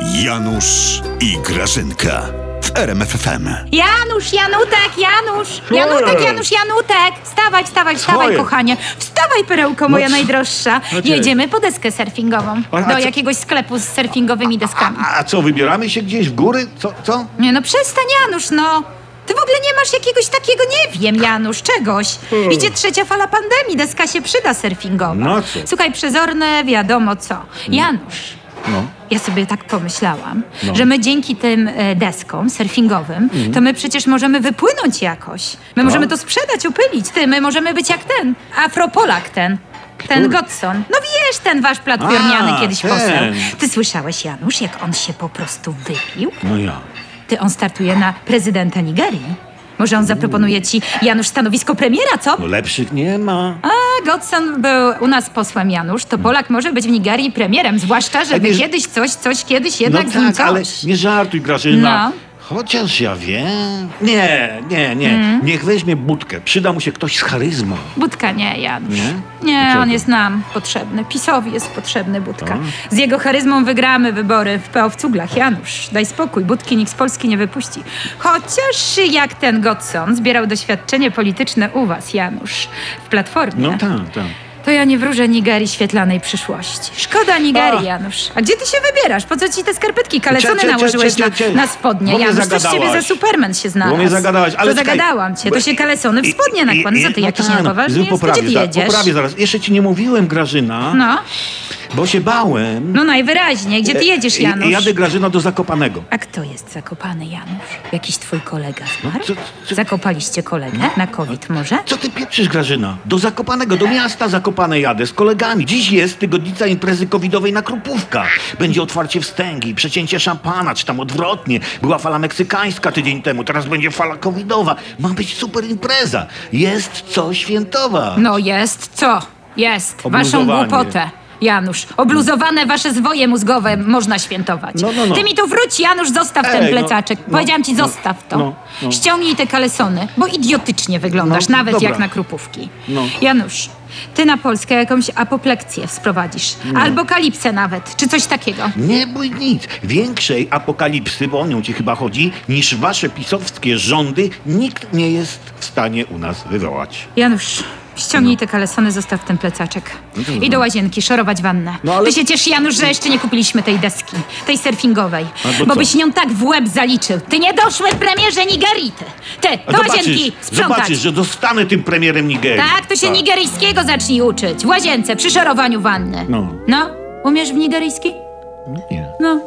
Janusz i Grażynka w RMFFM. Janusz, Janutek, Janusz! Janutek, Janusz, Janutek! Wstawaj, wstawaj, wstawaj, jest? kochanie! Wstawaj, perełko moja co? najdroższa! Znaczy- Jedziemy po deskę surfingową. A- a Do co- jakiegoś sklepu z surfingowymi deskami. A, a co, wybieramy się gdzieś w góry? Co? co? Nie no, przestań, Janusz, no! Ty w ogóle nie masz jakiegoś takiego, nie wiem, Janusz, czegoś. Idzie trzecia fala pandemii, deska się przyda surfingowa. No co? Słuchaj, przezorne wiadomo co. Janusz, No. Ja sobie tak pomyślałam, No. że my dzięki tym e, deskom surfingowym, to my przecież możemy wypłynąć jakoś. My możemy to sprzedać, upylić. Ty, my możemy być jak ten, Afropolak ten. Ten Godson. No wiesz, ten wasz platformiany A, kiedyś ten. poseł. Ty słyszałeś, Janusz, jak on się po prostu wypił? No ja. Ty, on startuje na prezydenta Nigerii. Może on zaproponuje ci, Janusz, stanowisko premiera, co? No lepszych nie ma. A Godson był u nas posłem Janusz, to Polak może być w Nigerii premierem, zwłaszcza, że wy kiedyś coś, coś kiedyś No jednak z nim tak, coś. ale nie żartuj, Grażyna. No. Chociaż ja wiem. Nie, nie, nie. Mm. Niech weźmie budkę. Przyda mu się ktoś z charyzmą. Budka nie, Janusz. Nie? Nie, Dlaczego? on jest nam potrzebny. PiSowi jest potrzebny Budka. Tak? Z jego charyzmą wygramy wybory w PO w Cuglach. Janusz, daj spokój, Budki nikt z Polski nie wypuści. Chociaż jak ten Godson zbierał doświadczenie polityczne u was, Janusz, w Platformie. No tak, tak. To ja nie wróżę Nigerii świetlanej przyszłości. Szkoda Nigerii, A. Janusz. A gdzie ty się wybierasz? Po co ci te skarpetki kalecone cie- cie- nałożyłeś cie- na, cie- na spodnie? Bo mnie Janusz, coś z ciebie za zagadałaś. Superman się znalazł. Bo mnie zagadałaś, ale To czekaj, zagadałam cię. To się kalesony w I- spodnie i- nakłada. Co ty, i- jakiś no tak, niepoważny zrób? Gdzie poprawię, ty jedziesz? Poprawię zaraz. Jeszcze ci nie mówiłem, Grażyna, No, bo się bałem. no najwyraźniej. Gdzie ty jedziesz, I- Janusz? I jadę, Grażyna, do Zakopanego. A kto jest zakopany, Janusz? Jakiś twój kolega zmarł? co- co- Zakopaliście kolegę? Na COVID może? Co ty pieprzysz, Grażyna? Do Zakopanego, do miasta Zakopane jadę z kolegami. Dziś jest tygodnica imprezy covidowej na Krupówkach. Będzie otwarcie wstęgi, przecięcie szampana, czy tam odwrotnie. Była fala meksykańska tydzień temu, teraz będzie fala covidowa. Ma być super impreza. Jest co świętować. No jest, co? Jest. Waszą Obluzowanie. głupotę. Janusz, obluzowane wasze zwoje mózgowe można świętować. No, no, no. Ty mi tu wróć, Janusz, zostaw ten Ej, no, plecaczek. no, Powiedziałam ci, no, zostaw to. No, no. Ściągnij te kalesony, bo idiotycznie wyglądasz, No, nawet dobra. jak na krupówki. No. Janusz, ty na Polskę jakąś apoplekcję sprowadzisz. No. Albo kalipsę nawet, czy coś takiego. Nie bój nic. Większej apokalipsy, bo o nią ci chyba chodzi, niż wasze pisowskie rządy nikt nie jest w stanie u nas wywołać. Janusz, ściągnij te kalesony, zostaw ten plecaczek. No I dobra. do łazienki, szorować wannę. No ale- Ty się ciesz, Janusz, że jeszcze nie kupiliśmy tej deski, tej surfingowej. Albo bo co? byś nią tak w łeb zaliczył. Ty nie doszły premierze Nigerii, A do łazienki, sprzątać. zobaczysz, że dostanę tym premierem Nigerii. Tak, to się nigeryjskiego zacznij uczyć. W łazience, przy szorowaniu wanny. No. No, umiesz w nigeryjski? Nie. No,